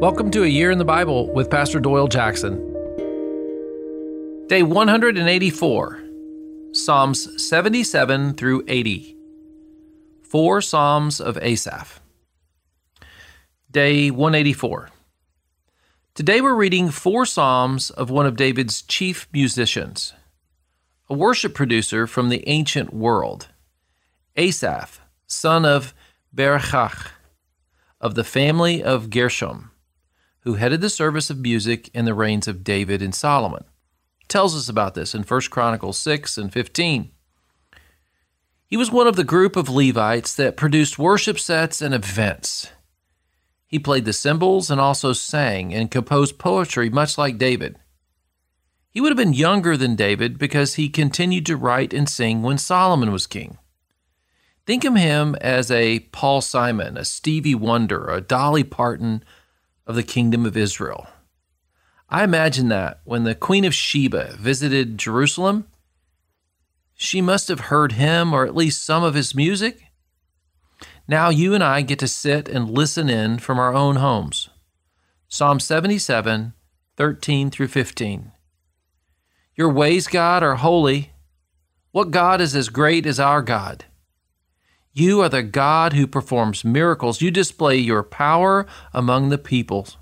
Welcome to A Year in the Bible with Pastor Doyle Jackson. Day 184, Psalms 77 through 80. Four Psalms of Asaph. Day 184. Today we're reading four Psalms of one of David's chief musicians, a worship producer from the ancient world, Asaph, son of Berechiah, of the family of Gershom who headed the service of music in the reigns of David and Solomon. tells us about this in 1 Chronicles 6 and 15. He was one of the group of Levites that produced worship sets and events. He played the cymbals and also sang and composed poetry much like David. He would have been younger than David because he continued to write and sing when Solomon was king. Think of him as a Paul Simon, a Stevie Wonder, a Dolly Parton, of the kingdom of Israel. I imagine that when the Queen of Sheba visited Jerusalem, she must have heard him or at least some of his music. Now you and I get to sit and listen in from our own homes. Psalm 77, 13 through 15. Your ways, God, are holy. What God is as great as our God? You are the God who performs miracles. You display your power among the peoples.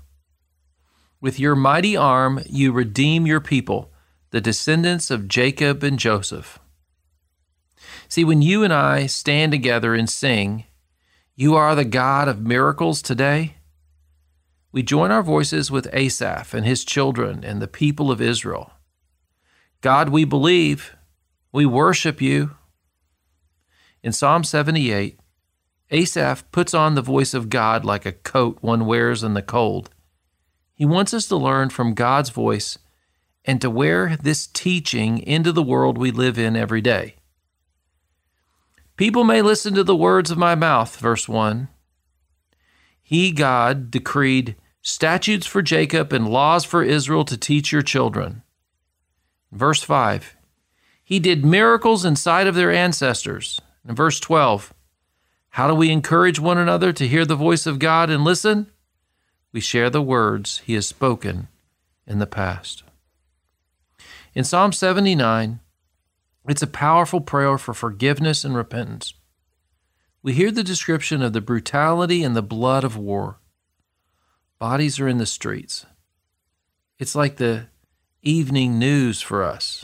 With your mighty arm, you redeem your people, the descendants of Jacob and Joseph. See, when you and I stand together and sing, You are the God of miracles today, we join our voices with Asaph and his children and the people of Israel. God, we believe, we worship you. In Psalm 78, Asaph puts on the voice of God like a coat one wears in the cold. He wants us to learn from God's voice and to wear this teaching into the world we live in every day. People may listen to the words of my mouth, verse 1. He, God, decreed statutes for Jacob and laws for Israel to teach your children. Verse 5. He did miracles in sight of their ancestors in verse 12, how do we encourage one another to hear the voice of God and listen? We share the words He has spoken in the past. In Psalm 79, it's a powerful prayer for forgiveness and repentance. We hear the description of the brutality and the blood of war. Bodies are in the streets. It's like the evening news for us.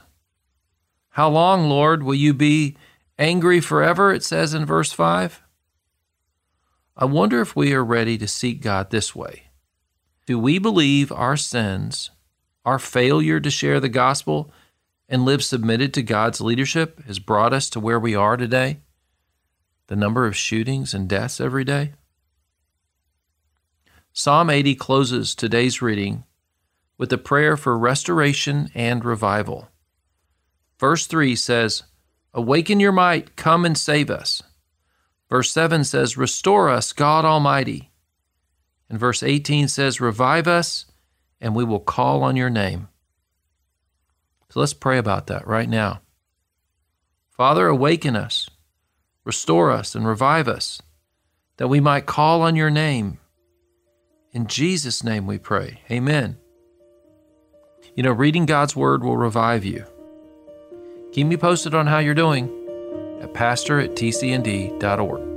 How long, Lord, will you be angry forever, it says in verse 5. I wonder if we are ready to seek God this way. Do we believe our sins, our failure to share the gospel, and live submitted to God's leadership has brought us to where we are today? The number of shootings and deaths every day? Psalm 80 closes today's reading with a prayer for restoration and revival. Verse 3 says, Awaken your might, come and save us. Verse 7 says, Restore us, God Almighty. And verse 18 says, Revive us, and we will call on your name. So let's pray about that right now. Father, awaken us, restore us, and revive us, that we might call on your name. In Jesus' name we pray. Amen. You know, reading God's word will revive you. Keep me posted on how you're doing at pastor at tcnd.org.